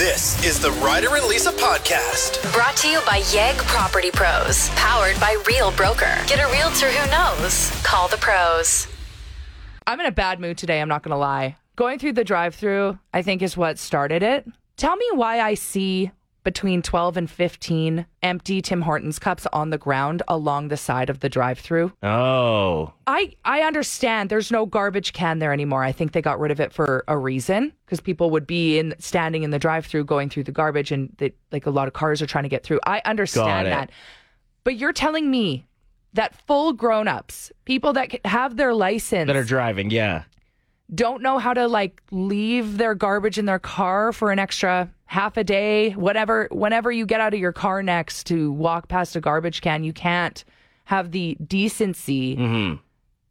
This is the Ryder and Lisa podcast. Brought to you by YEG Property Pros, powered by Real Broker. Get a realtor who knows. Call the pros. I'm in a bad mood today, I'm not going to lie. Going through the drive through, I think, is what started it. Tell me why I see between 12 and 15 empty Tim Hortons cups on the ground along the side of the drive through. Oh, I, I understand there's no garbage can there anymore. I think they got rid of it for a reason because people would be in standing in the drive through going through the garbage and they, like a lot of cars are trying to get through. I understand that. But you're telling me that full grown ups, people that have their license, that are driving. Yeah. don't know how to like leave their garbage in their car for an extra half a day, whatever. Whenever you get out of your car next to walk past a garbage can, you can't have the decency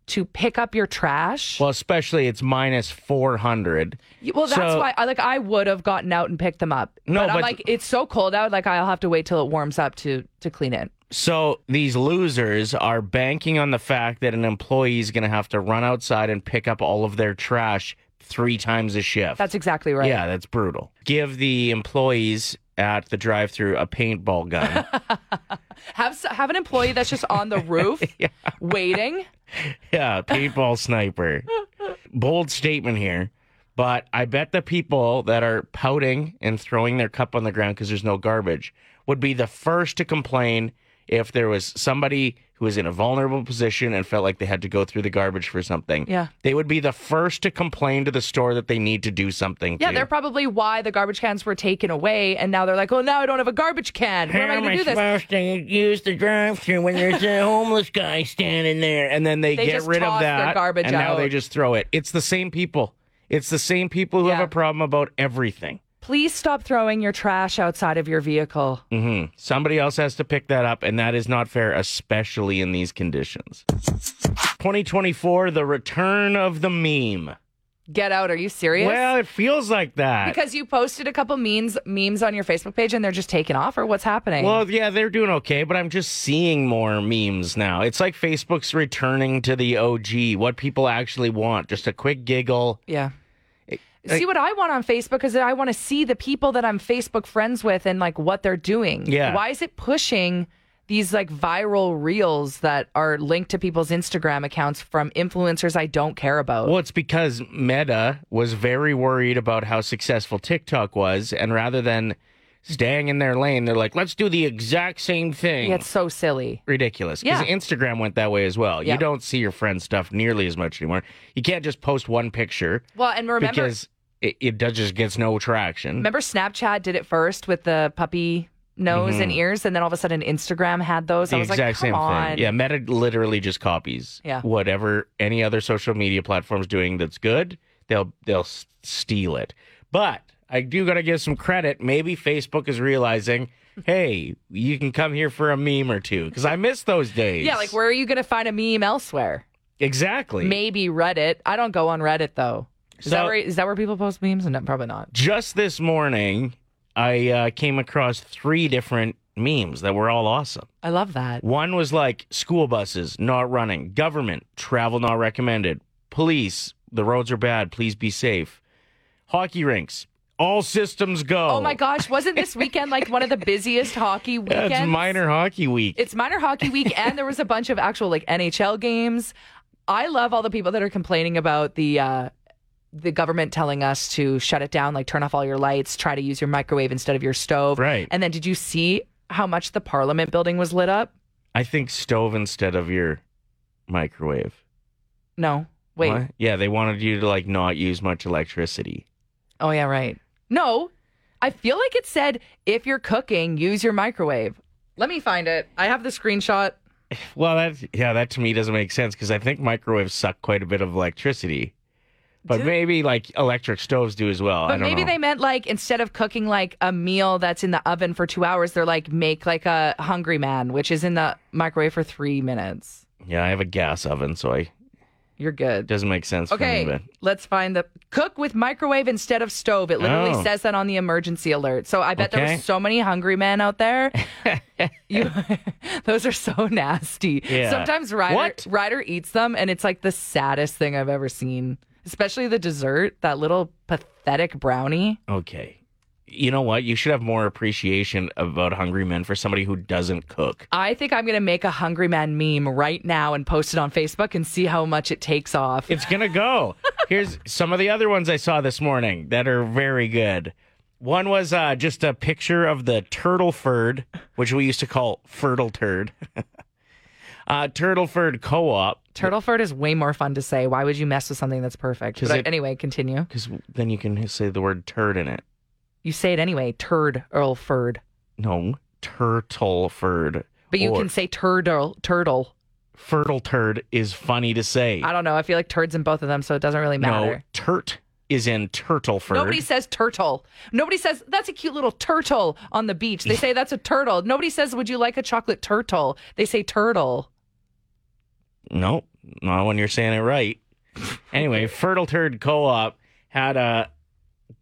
to pick up your trash. Mm-hmm. Well, especially it's minus 400. Well, that's So- why I like I would have gotten out and picked them up. No, but, I'm like it's so cold out. Like I'll have to wait till it warms up to to clean it. So these losers are banking on the fact that an employee is going to have to run outside and pick up all of their trash three times a shift. That's exactly right. Yeah, that's brutal. Give the employees at the drive-through a paintball gun. Have have an employee that's just on the roof yeah. waiting. yeah, paintball sniper. Bold statement here, but I bet the people that are pouting and throwing their cup on the ground because there's no garbage would be the first to complain if there was somebody who was in a vulnerable position and felt like they had to go through the garbage for something. Yeah. They would be the first to complain to the store that they need to do something. Yeah, to. they're probably why the garbage cans were taken away, and now they're like, "Oh, now I don't have a garbage can. Where am I going to do this?" to use the drive-through when there's a homeless guy standing there? And then they, They get rid of that, garbage and now they just throw it. It's the same people. It's the same people who Yeah. have a problem about everything. Please stop throwing your trash outside of your vehicle. hmm Somebody else has to pick that up, and that is not fair, especially in these conditions. 2024, the return of the meme. Get out. Are you serious? Well, it feels like that. because you posted a couple memes memes on your Facebook page and they're just taking off, or what's happening? Well, yeah, they're doing okay, but I'm just seeing more memes now. It's like Facebook's returning to the OG, what people actually want. Just a quick giggle. yeah. See what I want on Facebook is that I want to see the people that I'm Facebook friends with and like what they're doing. Yeah. Why is it pushing these like viral reels that are linked to people's Instagram accounts from influencers I don't care about? Well, it's because Meta was very worried about how successful TikTok was, and rather than staying in their lane, they're like, let's do the exact same thing. Yeah, it's so silly. ridiculous. Because Yeah. Instagram went that way as well. Yeah. You don't see your friend's stuff nearly as much anymore. You can't just post one picture Well, and remember because it, it does just gets no traction. Remember Snapchat did it first with the puppy nose and ears, and then all of a sudden Instagram had those. Mm-hmm. the I was exact like, come same on. thing. Yeah, Meta literally just copies Yeah. whatever any other social media platform's doing that's good. They'll they'll steal it. But I do got to give some credit. Maybe Facebook is realizing, hey, you can come here for a meme or two because I miss those days. Yeah, like where are you going to find a meme elsewhere? exactly. Maybe Reddit. I don't go on Reddit though. Is, that, So- where, is that where people post memes? No, probably not. Just this morning, I uh, came across three different memes that were all awesome. I love that. One was like school buses not running, government travel not recommended, police the roads are bad, please be safe, hockey rinks all systems go. Oh my gosh, wasn't this weekend like one of the busiest hockey Yeah, weekends? it's minor hockey week. It's minor hockey week, and there was a bunch of actual like NHL games. I love all the people that are complaining about the uh, the government telling us to shut it down, like turn off all your lights, try to use your microwave instead of your stove. Right. And then, did you see how much the Parliament building was lit up? I think stove instead of your microwave. No, wait. What? Yeah, they wanted you to like not use much electricity. Oh yeah, right. No, I feel like it said if you're cooking, use your microwave. Let me find it. I have the screenshot. Well, that yeah, that to me doesn't make sense because I think microwaves suck quite a bit of electricity. But Do- maybe like electric stoves do as well. I But maybe know. they meant like instead of cooking like a meal that's in the oven for two hours, they're like make like a hungry man, which is in the microwave for three minutes. Yeah, I have a gas oven, so I You're good. doesn't make sense for Okay, me. But let's find the cook with microwave instead of stove. It literally Oh. says that on the emergency alert. So I bet there Okay. were so many hungry men out there. you, those are so nasty. Yeah. Sometimes Ryder, What? Ryder eats them, and it's like the saddest thing I've ever seen. Especially the dessert, that little pathetic brownie. okay, you know what? You should have more appreciation about Hungry Men for somebody who doesn't cook. I think I'm going to make a Hungry Man meme right now and post it on Facebook and see how much it takes off. It's gonna go. Here's some of the other ones I saw this morning that are very good. One was uh, just a picture of the Turtleford, which we used to call fertile turd. uh, Turtleford co-op, Turtleford is way more fun to say. Why would you mess with something that's perfect? But it- anyway, continue. because then you can say the word turd in it. You say it anyway. Turd Earlford. No, turtle furred. But you Or can say turtle. Turtle. fertile turd is funny to say. I don't know. I feel like turds in both of them, so it doesn't really no, matter. turt is in turtle furred. Nobody says turtle. Nobody says that's a cute little turtle on the beach. They say that's a turtle. Nobody says, "Would you like a chocolate turtle?" They say turtle. No, not when you're saying it right. Anyway, Fertile Turd Co-op had a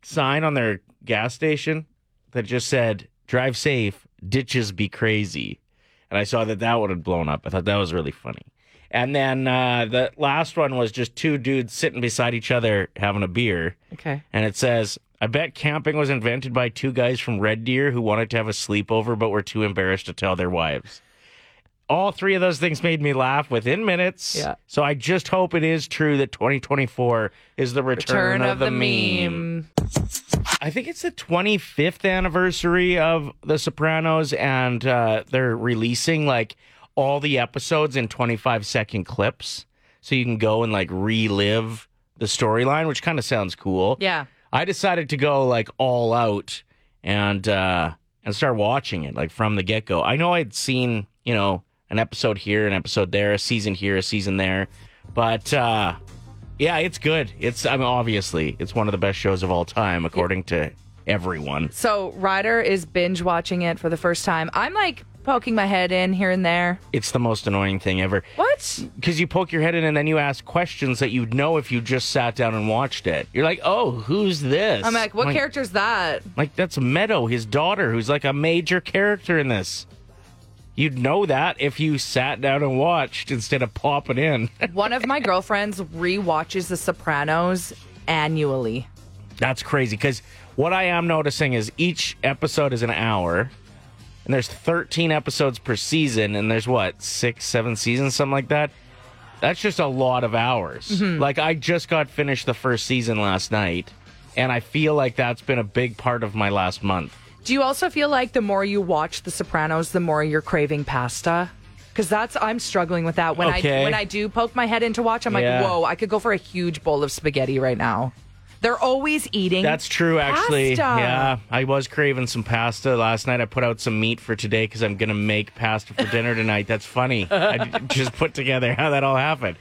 sign on their gas station that just said "Drive safe, ditches be crazy," and I saw that that one had blown up. I thought that was really funny. And then uh, the last one was just two dudes sitting beside each other having a beer, Okay. and it says. I bet camping was invented by two guys from Red Deer who wanted to have a sleepover but were too embarrassed to tell their wives. All three of those things made me laugh within minutes. Yeah. So I just hope it is true that 2024 is the return, Turn of the meme. I think it's the 25th anniversary of The Sopranos, and uh, they're releasing like all the episodes in 25 second clips. So you can go and like relive the storyline, which kind of sounds cool. Yeah. I decided to go like all out and uh and start watching it like from the get go. I know I'd seen, you know, an episode here, an episode there, a season here, a season there. But uh yeah, it's good. It's I mean obviously it's one of the best shows of all time according to everyone. So Ryder is binge watching it for the first time. I'm like poking my head in here and there. It's the most annoying thing ever. What? Because you poke your head in and then you ask questions that you'd know if you just sat down and watched it. You're like, oh, who's this? I'm like, what character's that? Like that's Meadow, his daughter, who's like a major character in this. You'd know that if you sat down and watched instead of popping in. One of my girlfriends rewatches The Sopranos annually. That's crazy because what I am noticing is each episode is an hour, and there's 13 episodes per season, and there's what six, seven seasons, something like that. That's just a lot of hours. Mm-hmm. Like I just got finished the first season last night, and I feel like that's been a big part of my last month. Do you also feel like the more you watch The Sopranos, the more you're craving pasta? Because that's I'm struggling with that. When Okay. I when I do poke my head in to watch, I'm Yeah. like, whoa, I could go for a huge bowl of spaghetti right now. They're always eating. That's true, actually. Pasta. Yeah, I was craving some pasta last night. I put out some meat for today because I'm gonna make pasta for dinner tonight. That's funny. I d- just put together how that all happened.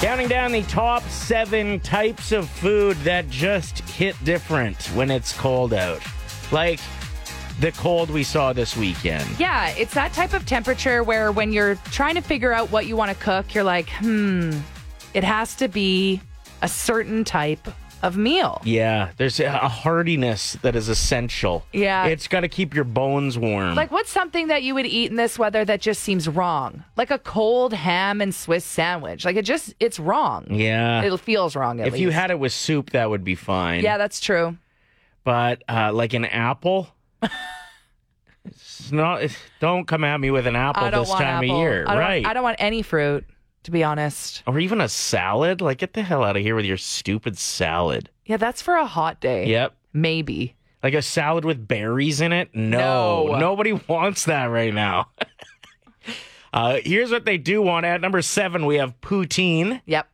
Counting down the top seven types of food that just hit different when it's cold out, like the cold we saw this weekend. Yeah, it's that type of temperature where when you're trying to figure out what you want to cook, you're like, hmm, it has to be a certain type of meal. Yeah, there's a hardiness that is essential. Yeah. it's got to keep your bones warm. Like, what's something that you would eat in this weather that just seems wrong? Like a cold ham and Swiss sandwich. Like, it just, it's wrong. yeah, It feels wrong at if least. you had it with soup, that would be fine. Yeah, that's true. But uh, like an apple. it's not. it's- don't come at me with an apple this time apple. of year, I right? I don't want any fruit, to be honest. or even a salad. Like, get the hell out of here with your stupid salad. Yeah, that's for a hot day. Yep. Maybe. Like a salad with berries in it? No. No. Nobody wants that right now. uh, here's what they do want. At number seven, we have poutine. Yep.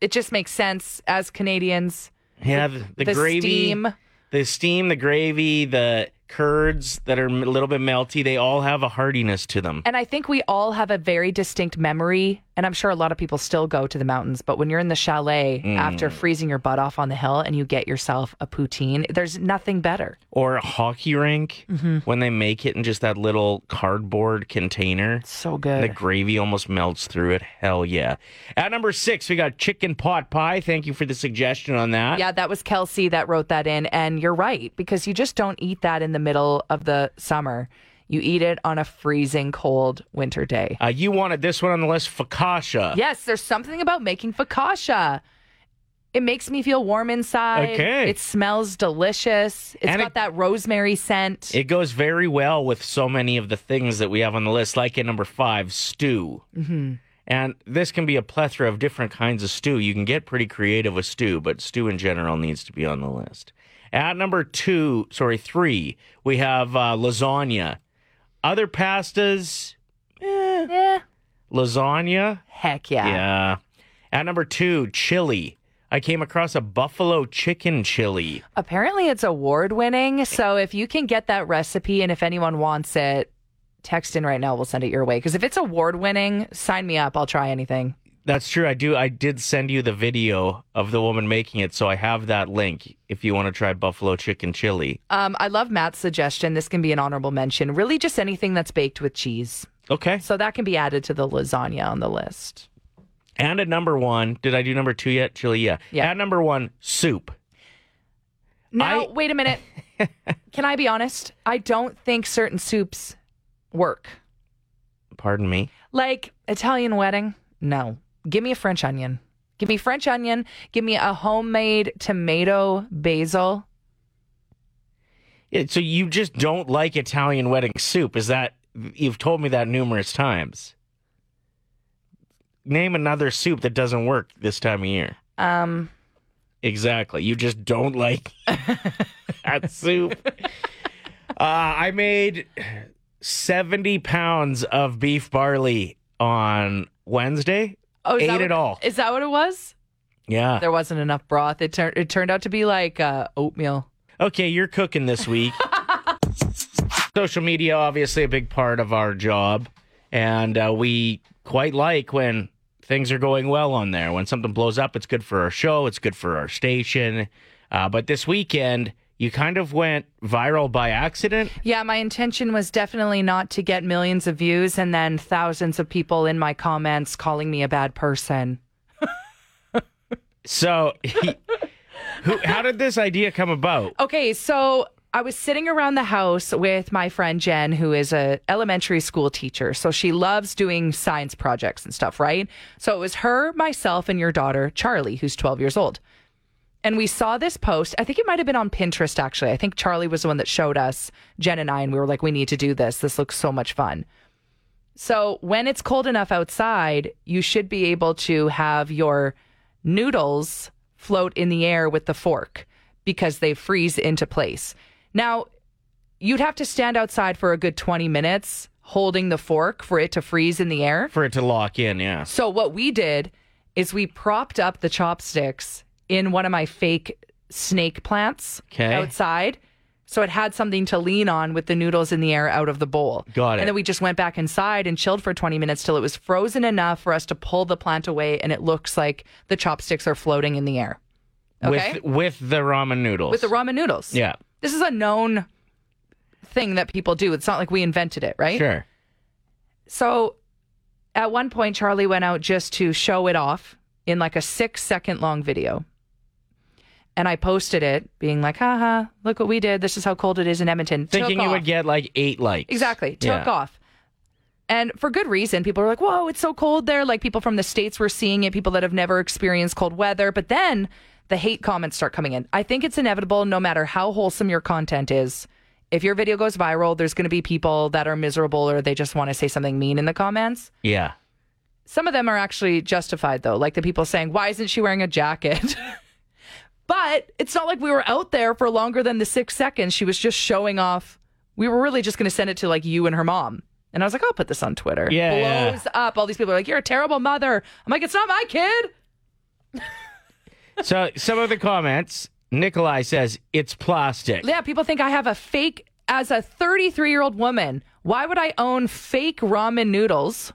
It just makes sense as Canadians. Yeah, the, the, The gravy. steam. The steam, the gravy, the curds that are a little bit melty, they all have a heartiness to them. And I think we all have a very distinct memory. And I'm sure a lot of people still go to the mountains. But when you're in the chalet Mm. after freezing your butt off on the hill and you get yourself a poutine, there's nothing better. or a hockey rink Mm-hmm. when they make it in just that little cardboard container. So good. The gravy almost melts through it. Hell yeah. At number six, we got chicken pot pie. Thank you for the suggestion on that. Yeah, that was Kelsey that wrote that in. And you're right, because you just don't eat that in the middle of the summer. You eat it on a freezing cold winter day. Uh, you wanted this one on the list, focaccia. Yes, there's something about making focaccia. It makes me feel warm inside. Okay. It smells delicious. It's And got it- that rosemary scent. It goes very well with so many of the things that we have on the list, like at number five, stew. Mm-hmm. And this can be a plethora of different kinds of stew. You can get pretty creative with stew, but stew in general needs to be on the list. At number two, sorry, three, we have uh, lasagna. Other pastas, Eh, lasagna, heck yeah. yeah. At number two, chili. I came across a buffalo chicken chili. Apparently, it's award winning. So if you can get that recipe and if anyone wants it, text in right now. We'll send it your way. Because if it's award winning, sign me up. I'll try anything. That's true. I do. I did send you the video of the woman making it, so I have that link if you want to try buffalo chicken chili. Um, I love Matt's suggestion. This can be an honorable mention. Really, just anything that's baked with cheese. Okay. So that can be added to the lasagna on the list. And at number one, did I do number two yet? Chili, yeah. Yeah. At number one, soup. Now, I- wait a minute. can I be honest? I don't think certain soups work. Pardon me. Like Italian wedding, no. Give me a French onion. Give me French onion. Give me a homemade tomato basil. Yeah, so you just don't like Italian wedding soup? Is that you've told me that numerous times? Name another soup that doesn't work this time of year. Um, Exactly. You just don't like that soup. Uh, I made 70 pounds of beef barley on Wednesday. Oh, Ate that it all. Is that what it was? Yeah. There wasn't enough broth. It turned it turned out to be like uh, oatmeal. Okay, you're cooking this week. Social media, obviously, a big part of our job. And uh, we quite like when things are going well on there. When something blows up, it's good for our show, it's good for our station. Uh, but this weekend, you kind of went viral by accident. Yeah, my intention was definitely not to get millions of views and then thousands of people in my comments calling me a bad person. So, who, how did this idea come about? Okay, so I was sitting around the house with my friend Jen, who is a elementary school teacher. So she loves doing science projects and stuff, right? So it was her, myself, and your daughter, Charlie, who's 12 years old. And we saw this post. I think it might have been on Pinterest, actually. I think Charlie was the one that showed us, Jen and I, and we were like, we need to do this. This looks so much fun. So when it's cold enough outside, you should be able to have your noodles float in the air with the fork because they freeze into place. Now, you'd have to stand outside for a good 20 minutes holding the fork for it to freeze in the air. For it to lock in, yeah. So what we did is we propped up the chopsticks in one of my fake snake plants Okay. outside. So it had something to lean on with the noodles in the air out of the bowl. Got it. And then we just went back inside and chilled for 20 minutes till it was frozen enough for us to pull the plant away and it looks like the chopsticks are floating in the air. Okay? With with the ramen noodles. With the ramen noodles. Yeah, This is a known thing that people do. It's not like we invented it, right? sure. So at one point, Charlie went out just to show it off in like a six second long video. And I posted it being like, haha, look what we did. This is how cold it is in Edmonton. Thinking Took you off. would get like eight likes. Exactly. Took Yeah. off. And for good reason. People were like, whoa, it's so cold there. Like people from the States were seeing it, people that have never experienced cold weather. But then the hate comments start coming in. I think it's inevitable no matter how wholesome your content is. If your video goes viral, there's going to be people that are miserable or they just want to say something mean in the comments. Yeah. Some of them are actually justified, though, like the people saying, Why isn't she wearing a jacket? but it's not like we were out there for longer than the six seconds. She was just showing off. We were really just going to send it to like you and her mom. And I was like, I'll put this on Twitter. Yeah, yeah. Blows up. All these people are like, You're a terrible mother. I'm like, It's not my kid. So some of the comments, Nikolai says it's plastic. Yeah, people think I have a fake, as a 33 year old woman, why would I own fake ramen noodles?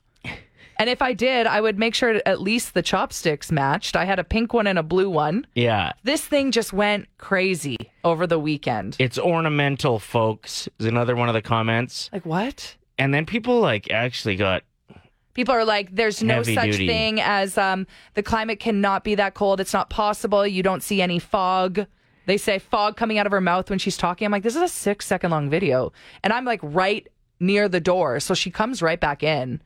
And if I did, I would make sure at least the chopsticks matched. I had a pink one and a blue one. Yeah. This thing just went crazy over the weekend. It's ornamental, folks, is another one of the comments. Like, what? And then people like actually got People are like, there's no Heavy such duty. thing as um, the climate cannot be that cold. It's not possible. You don't see any fog. They say fog coming out of her mouth when she's talking. I'm like, this is a six second long video. And I'm like right near the door. So she comes right back in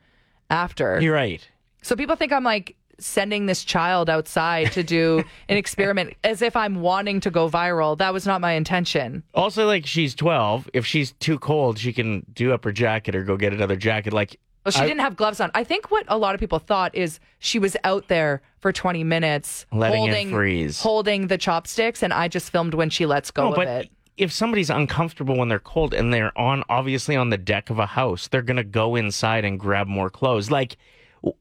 after. You're right. So people think I'm like sending this child outside to do an experiment as if I'm wanting to go viral. That was not my intention. Also, like she's 12. If she's too cold, she can do up her jacket or go get another jacket. Like, Well, she I- didn't have gloves on. I think what a lot of people thought is she was out there for 20 minutes Letting it holding, freeze. holding the chopsticks, and I just filmed when she lets go no, of but it. If somebody's uncomfortable when they're cold and they're on, obviously on the deck of a house, they're going to go inside and grab more clothes. Like,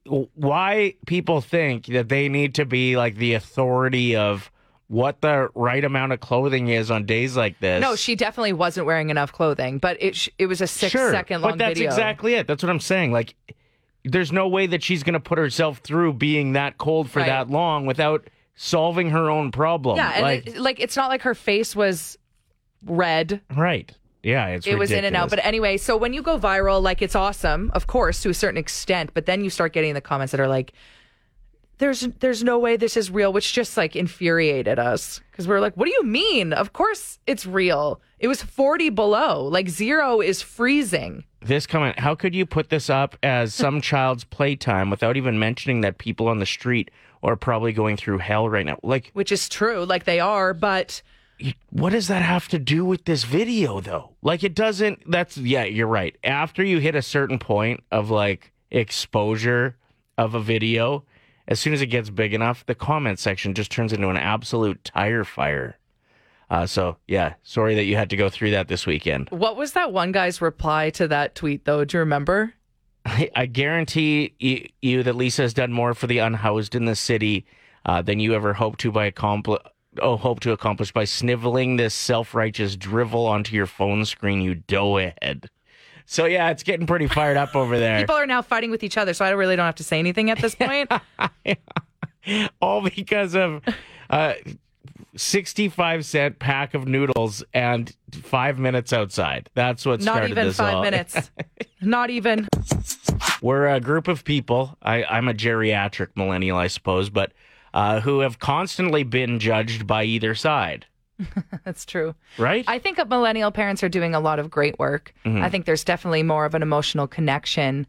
w- why people think that they need to be like the authority of what the right amount of clothing is on days like this. No, she definitely wasn't wearing enough clothing, but it sh- it was a six sure, second long but that's video. exactly it. That's what I'm saying. Like, there's no way that she's going to put herself through being that cold for Right. that long without solving her own problem. Yeah, and like, it, like it's not like her face was red. right. Yeah, it's It was in and out. But anyway, so when you go viral, like it's awesome, of course, to a certain extent, but then you start getting the comments that are like, there's there's no way this is real, which just like infuriated us. Because we are like, what do you mean? Of course it's real. It was 40 below. Like zero is freezing. this comment how could you put this up as some child's playtime without even mentioning that people on the street are probably going through hell right now like Which is true, like they are, but what does that have to do with this video though like it doesn't that's yeah you're right after you hit a certain point of like exposure of a video as soon as it gets big enough the comment section just turns into an absolute tire fire uh, so yeah sorry that you had to go through that this weekend what was that one guy's reply to that tweet though? Do you remember? I, I guarantee you, you that Lisa has done more for the unhoused in the city uh, than you ever hoped to by accompli- oh, hope to accomplish by sniveling this self-righteous drivel onto your phone screen, you doughhead. So yeah, it's getting pretty fired up over there. People are now fighting with each other, so I really don't have to say anything at this point. All because of uh, 65 cent pack of noodles and five minutes outside. That's what Not started even this five all. minutes. Not even. We're a group of people. I, I'm a geriatric millennial, I suppose, but uh, who have constantly been judged by either side, That's true. right? I think millennial parents are doing a lot of great work. Mm-hmm. I think there's definitely more of an emotional connection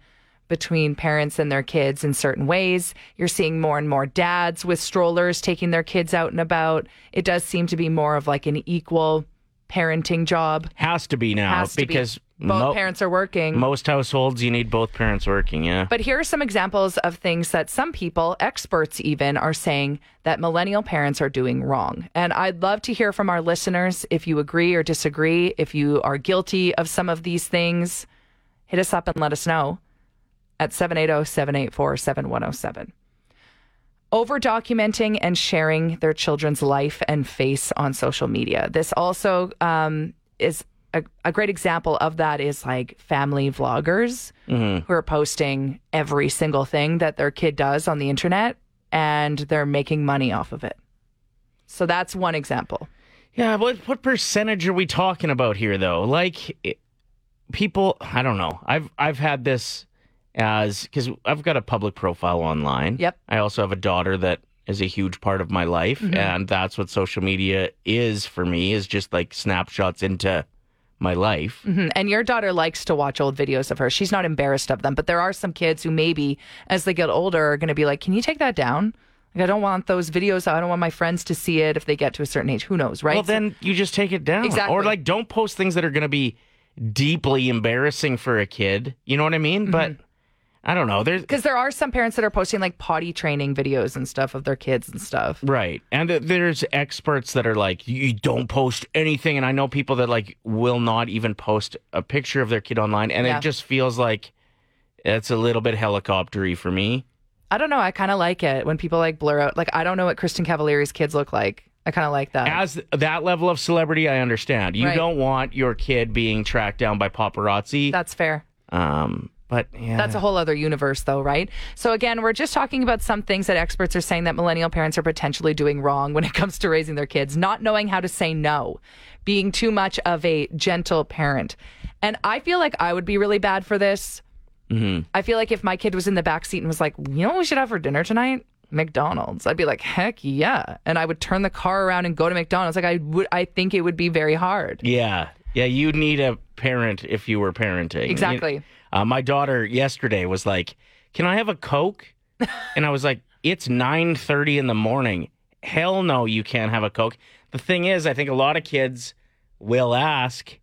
between parents and their kids in certain ways. You're seeing more and more dads with strollers taking their kids out and about. It does seem to be more of like an equal parenting job. Has to be now Has to be. because Both mo- parents are working. most households you need both parents working. Yeah, But here are some examples of things that some people, experts even, are saying that millennial parents are doing wrong. And I'd love to hear from our listeners if you agree or disagree, if you are guilty of some of these things. Hit us up and let us know at 780 784 7107. Over documenting and sharing their children's life and face on social media. This also um, is a, a great example of that is like family vloggers who are posting every single thing that their kid does on the internet and they're making money off of it. So that's one example. yeah. What what percentage are we talking about here, though? Like it, people, I don't know. I've I've had this as because I've got a public profile online. Yep. I also have a daughter that is a huge part of my life, and that's what social media is for me. Is just like snapshots into my life. Mhm. And your daughter likes to watch old videos of her. She's not embarrassed of them, but there are some kids who maybe, as they get older, are going to be like, "Can you take that down?" Like, I don't want those videos. I don't want my friends to see it if they get to a certain age. Who knows, right? Well, then you just take it down. Exactly. Or like, don't post things that are going to be deeply embarrassing for a kid. You know what I mean? But Mm-hmm. I don't know. There's because there are some parents that are posting like potty training videos and stuff of their kids and stuff. right, and th- there's experts that are like, you don't post anything. And I know people that like will not even post a picture of their kid online, and Yeah. it just feels like it's a little bit helicoptery for me. I don't know. I kind of like it when people like blur out. Like, I don't know what Kristin Cavallari's kids look like. I kind of like that. As that level of celebrity, I understand. You Right. don't want your kid being tracked down by paparazzi. That's fair. um, but yeah, That's a whole other universe, though, right? So, again, we're just talking about some things that experts are saying that millennial parents are potentially doing wrong when it comes to raising their kids, not knowing how to say no, being too much of a gentle parent. And I feel like I would be really bad for this. Mm-hmm. I feel like if my kid was in the back seat and was like, you know what we should have for dinner tonight? McDonald's. I'd be like, heck yeah. And I would turn the car around and go to McDonald's. Like I would I think it would be very hard. Yeah. Yeah, You'd need a parent if you were parenting. Exactly. Uh, my daughter yesterday was like, Can I have a Coke? And I was like, It's 9:30 in the morning. Hell no, you can't have a Coke. The thing is, I think a lot of kids will ask.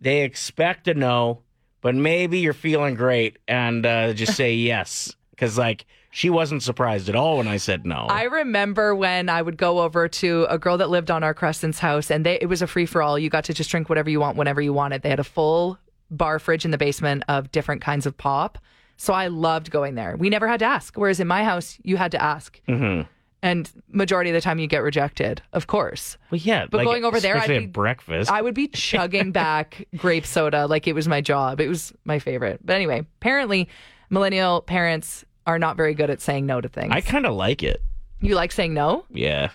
They expect a no, but maybe you're feeling great and uh, just say yes because like she wasn't surprised at all when I said no. I remember when I would go over to a girl that lived on our Crescent's house, and they, it was a free for all. You got to just drink whatever you want whenever you wanted. They had a full bar fridge in the basement of different kinds of pop. So I loved going there. We never had to ask. Whereas in my house, you had to ask. Mm-hmm. And majority of the time, you get rejected, of course. well, yeah, But going over there, I'd be- breakfast. I would be chugging back grape soda like it was my job. It was my favorite. But anyway, apparently, millennial parents are not very good at saying no to things. I kind of like it. You like saying no? Yeah.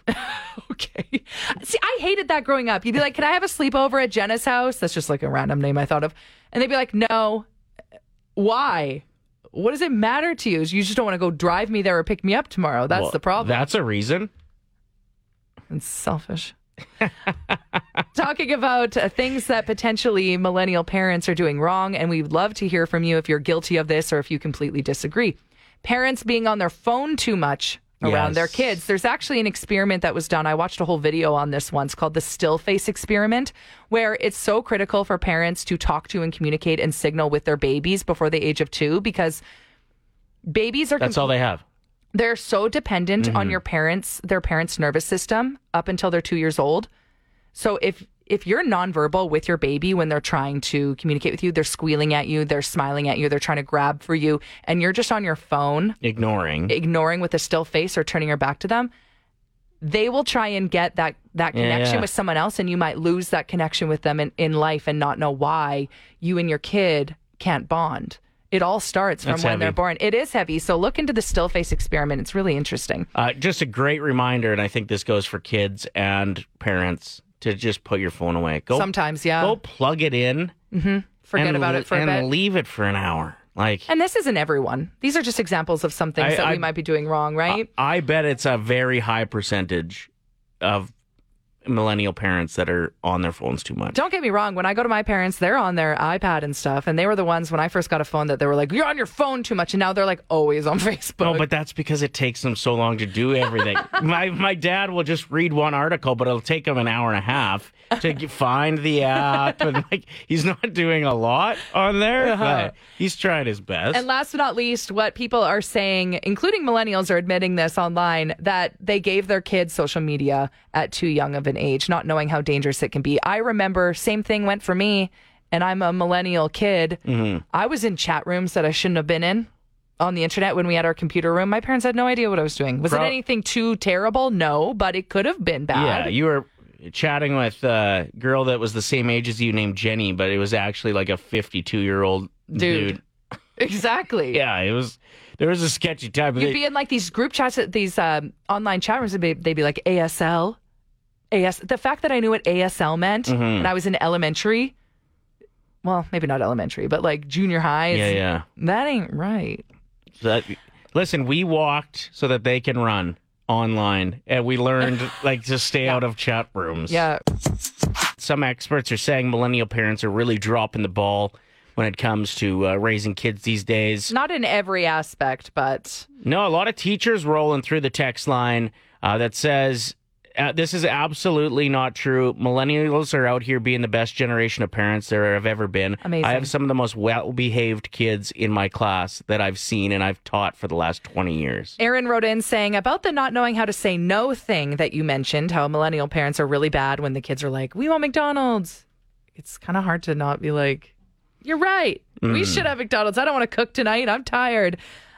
Okay. See, I hated that growing up. You'd be like, "Can I have a sleepover at Jenna's house?" That's just like a random name I thought of, and they'd be like, "No." Why? What does it matter to you? You just don't want to go drive me there or pick me up tomorrow. That's Well, the problem. That's a reason. It's selfish. Talking about uh, things that potentially millennial parents are doing wrong, and we'd love to hear from you if you're guilty of this or if you completely disagree. Parents being on their phone too much around Yes. their kids. There's actually an experiment that was done. I watched a whole video on this once called the still face experiment, where it's so critical for parents to talk to and communicate and signal with their babies before the age of two because babies are That's all they have. they're so dependent on mm-hmm. your parents their parents nervous system up until they're two years old so if if you're nonverbal with your baby when they're trying to communicate with you they're squealing at you they're smiling at you they're trying to grab for you and you're just on your phone Ignoring. ignoring with a still face or turning your back to them they will try and get that that connection yeah. with someone else and you might lose that connection with them in, in life and not know why you and your kid can't bond. It all starts from That's when they're born. It is heavy. So look into the still face experiment. It's really interesting. Uh, just a great reminder, and I think this goes for kids and parents to just put your phone away. Go Sometimes, yeah. Go plug it in. Mm-hmm. Forget and about it for a and bit. leave it for an hour. Like and this isn't everyone. These are just examples of some things I- that we might be doing wrong, right? I bet it's a very high percentage of millennial parents that are on their phones too much. Don't get me wrong. When I go to my parents, they're on their iPad and stuff, and they were the ones when I first got a phone that they were like, "You're on your phone too much," and now they're like always on Facebook. No, but that's because it takes them so long to do everything. my my dad will just read one article, but it'll take him an hour and a half to find the app, and like he's not doing a lot on there, uh-huh. but he's trying his best. And last but not least, what people are saying, including millennials, are admitting this online that they gave their kids social media at too young of an age, not knowing how dangerous it can be. I remember, same thing went for me, and I'm a millennial kid. I was in chat rooms that I shouldn't have been in on the internet when we had our computer room. My parents had no idea what I was doing. Was it anything too terrible? No, but it could have been bad. yeah, you were chatting with a girl that was the same age as you named Jenny, but it was actually like a 52 year old Dude. dude. exactly. Yeah, it was. There was a sketchy time. You'd be in like these group chats, at these um, online chat rooms, and they'd be, they'd be like ASL. AS. The fact that I knew what ASL meant Mm-hmm. and I was in elementary, well, maybe not elementary, but like junior high, yeah, yeah. that ain't right. That, listen, we walked so that they can run online, and we learned like to stay out of chat rooms. Yeah. Some experts are saying millennial parents are really dropping the ball when it comes to uh, raising kids these days. Not in every aspect, but No, a lot of teachers rolling through the text line uh, that says. Uh, this is absolutely not true. Millennials are out here being the best generation of parents there have ever been. Amazing. I have some of the most well behaved kids in my class that I've seen and I've taught for the last 20 years. Aaron wrote in saying about the not knowing how to say no thing that you mentioned, how millennial parents are really bad when the kids are like, we want McDonald's. It's kind of hard to not be like, you're right. We should have McDonald's. I don't want to cook tonight. I'm tired.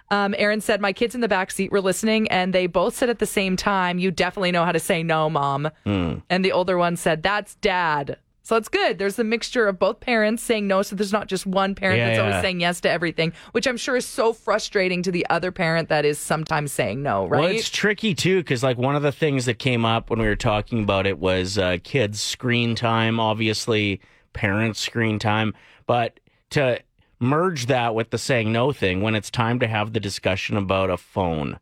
Um, Aaron said, My kids in the back seat were listening, and they both said at the same time, You definitely know how to say no, mom. And the older one said, That's dad. So it's good. There's a mixture of both parents saying no. So there's not just one parent Yeah, that's always saying yes to everything, which I'm sure is so frustrating to the other parent that is sometimes saying no, right? Well, it's tricky too because like one of the things that came up when we were talking about it was uh, kids' screen time, obviously parents' screen time, but to merge that with the saying no thing when it's time to have the discussion about a phone.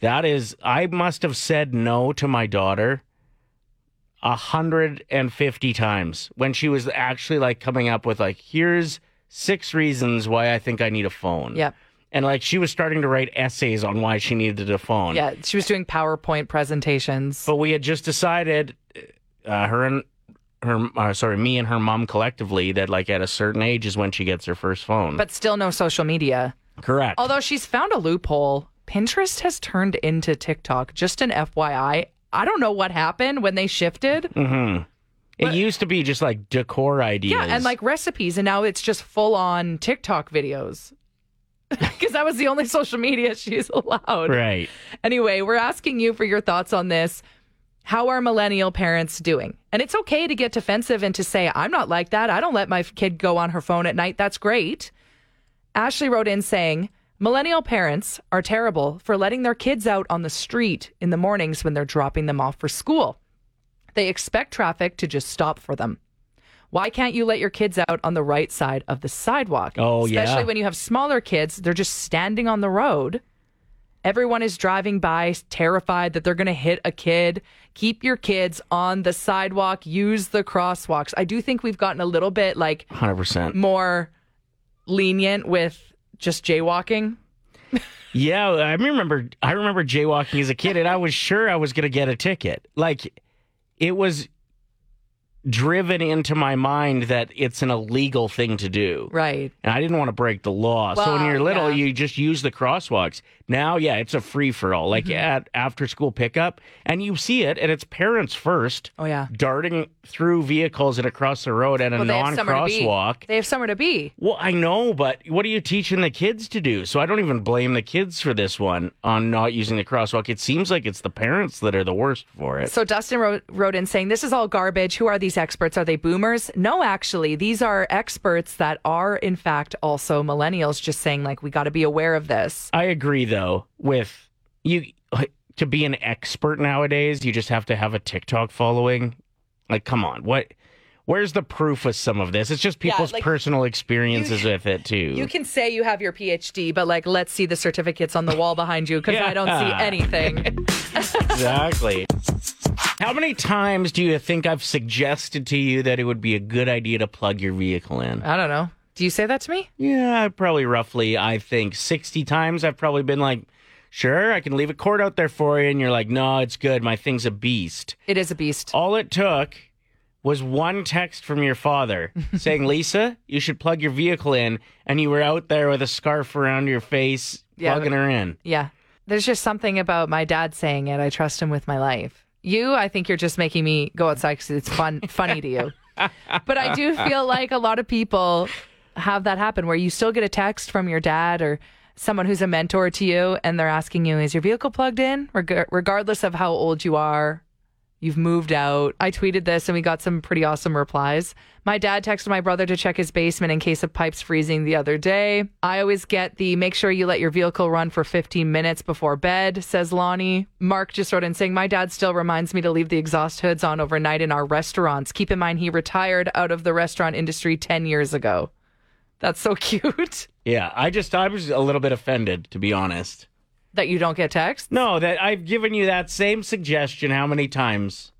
That is, I must have said no to my daughter a hundred and fifty times when she was actually like coming up with like, here's six reasons why I think I need a phone. Yep. and like she was starting to write essays on why she needed a phone. Yeah, she was doing PowerPoint presentations. But we had just decided, uh, her and her, uh, sorry, me and her mom collectively, that like at a certain age is when she gets her first phone. But still no social media. correct. Although she's found a loophole. Pinterest has turned into TikTok. Just an FYI. I don't know what happened when they shifted. Mm-hmm. it used to be just like decor ideas. Yeah, and like recipes, and now it's just full on TikTok videos. Because that was the only social media she's allowed. right. Anyway, we're asking you for your thoughts on this. How are millennial parents doing? And it's okay to get defensive and to say, I'm not like that. I don't let my kid go on her phone at night. That's great. Ashley wrote in saying, Millennial parents are terrible for letting their kids out on the street in the mornings when they're dropping them off for school. They expect traffic to just stop for them. Why can't you let your kids out on the right side of the sidewalk? Oh, yeah. Especially when you have smaller kids, they're just standing on the road. Everyone is driving by terrified that they're going to hit a kid. Keep your kids on the sidewalk. Use the crosswalks. I do think we've gotten a little bit like 100%. more lenient with just jaywalking. Yeah, I remember I remember jaywalking as a kid and I was sure I was going to get a ticket. Like it was driven into my mind that it's an illegal thing to do. Right. And I didn't want to break the law. so when you're little, yeah. you just use the crosswalks. Now, yeah, it's a free for all. Like Mm-hmm. at after school pickup, and you see it, and it's parents first. Oh, yeah. darting through vehicles and across the road at a Well, they have somewhere to be. non-crosswalk. They have somewhere to be. Well, I know, but what are you teaching the kids to do? So I don't even blame the kids for this one on not using the crosswalk. It seems like it's the parents that are the worst for it. So Dustin wrote, wrote in saying, This is all garbage. Who are these experts? Are they boomers? No, actually, these are experts that are, in fact, also millennials, just saying, like, we got to be aware of this. I agree, though, with you to be an expert nowadays. You just have to have a TikTok following. Like, come on, what? Where's the proof of some of this? It's just people's like, personal experiences with it too. You can say you have your PhD, but, like, let's see the certificates on the wall behind you because I don't see anything. exactly. How many times do you think I've suggested to you that it would be a good idea to plug your vehicle in? I don't know. Do you say that to me? Yeah, probably roughly, I think 60 times I've probably been like, sure, I can leave a cord out there for you. And you're like, no, it's good. My thing's a beast. It is a beast. All it took was one text from your father saying, Lisa, you should plug your vehicle in. And you were out there with a scarf around your face, Yeah, plugging her in. Yeah. There's just something about my dad saying it. I trust him with my life. You, I think you're just making me go outside because it's fun, funny to you. But I do feel like a lot of people have that happen where you still get a text from your dad or someone who's a mentor to you and they're asking you, is your vehicle plugged in? Reg- regardless of how old you are, you've moved out. I tweeted this and we got some pretty awesome replies. My dad texted my brother to check his basement in case of pipes freezing the other day. I always get the make sure you let your vehicle run for 15 minutes before bed, says Lonnie. Mark just wrote in saying, My dad still reminds me to leave the exhaust hoods on overnight in our restaurants. Keep in mind, he retired out of the restaurant industry 10 years ago. That's so cute Yeah, I just, I was a little bit offended, to be honest. That you don't get texts. No, that I've given you that same suggestion how many times?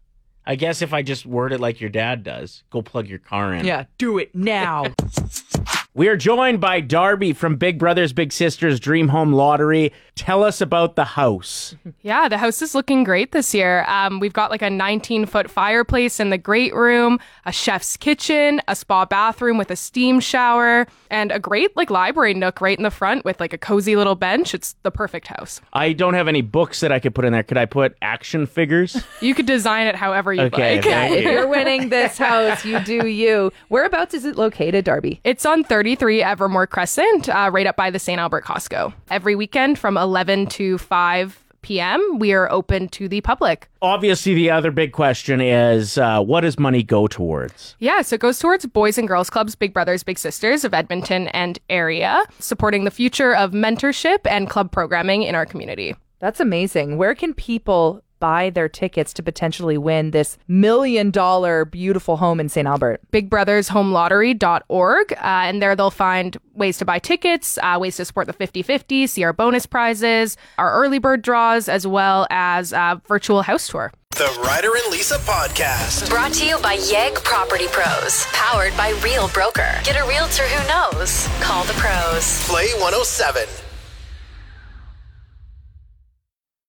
I guess if I just word it like your dad does, go plug your car in. Yeah, do it now. We are joined by Darby from Big Brothers Big Sisters Dream Home Lottery. Tell us about the house. Yeah, the house is looking great this year. Um, we've got like a 19 foot fireplace in the great room, a chef's kitchen, a spa bathroom with a steam shower, and a great like library nook right in the front with like a cozy little bench. It's the perfect house. I don't have any books that I could put in there. Could I put action figures? You could design it however you Okay, like. thank if you. you're winning this house, you do you. Whereabouts is it located, Darby? It's on 33 Evermore Crescent, uh, right up by the St. Albert Costco. Every weekend from 11 to 5 p.m., we are open to the public. Obviously, the other big question is uh, what does money go towards? Yeah, so it goes towards Boys and Girls Clubs, Big Brothers, Big Sisters of Edmonton and area, supporting the future of mentorship and club programming in our community. That's amazing. Where can people buy their tickets to potentially win this million dollar beautiful home in St. Albert? BigBrothersHomeLottery.org. Uh, and there they'll find ways to buy tickets, uh, ways to support the 50 50, see our bonus prizes, our early bird draws, as well as uh, virtual house tour. The Ryder and Lisa Podcast. Brought to you by YEG Property Pros. Powered by Real Broker. Get a realtor who knows. Call the pros. Play 107.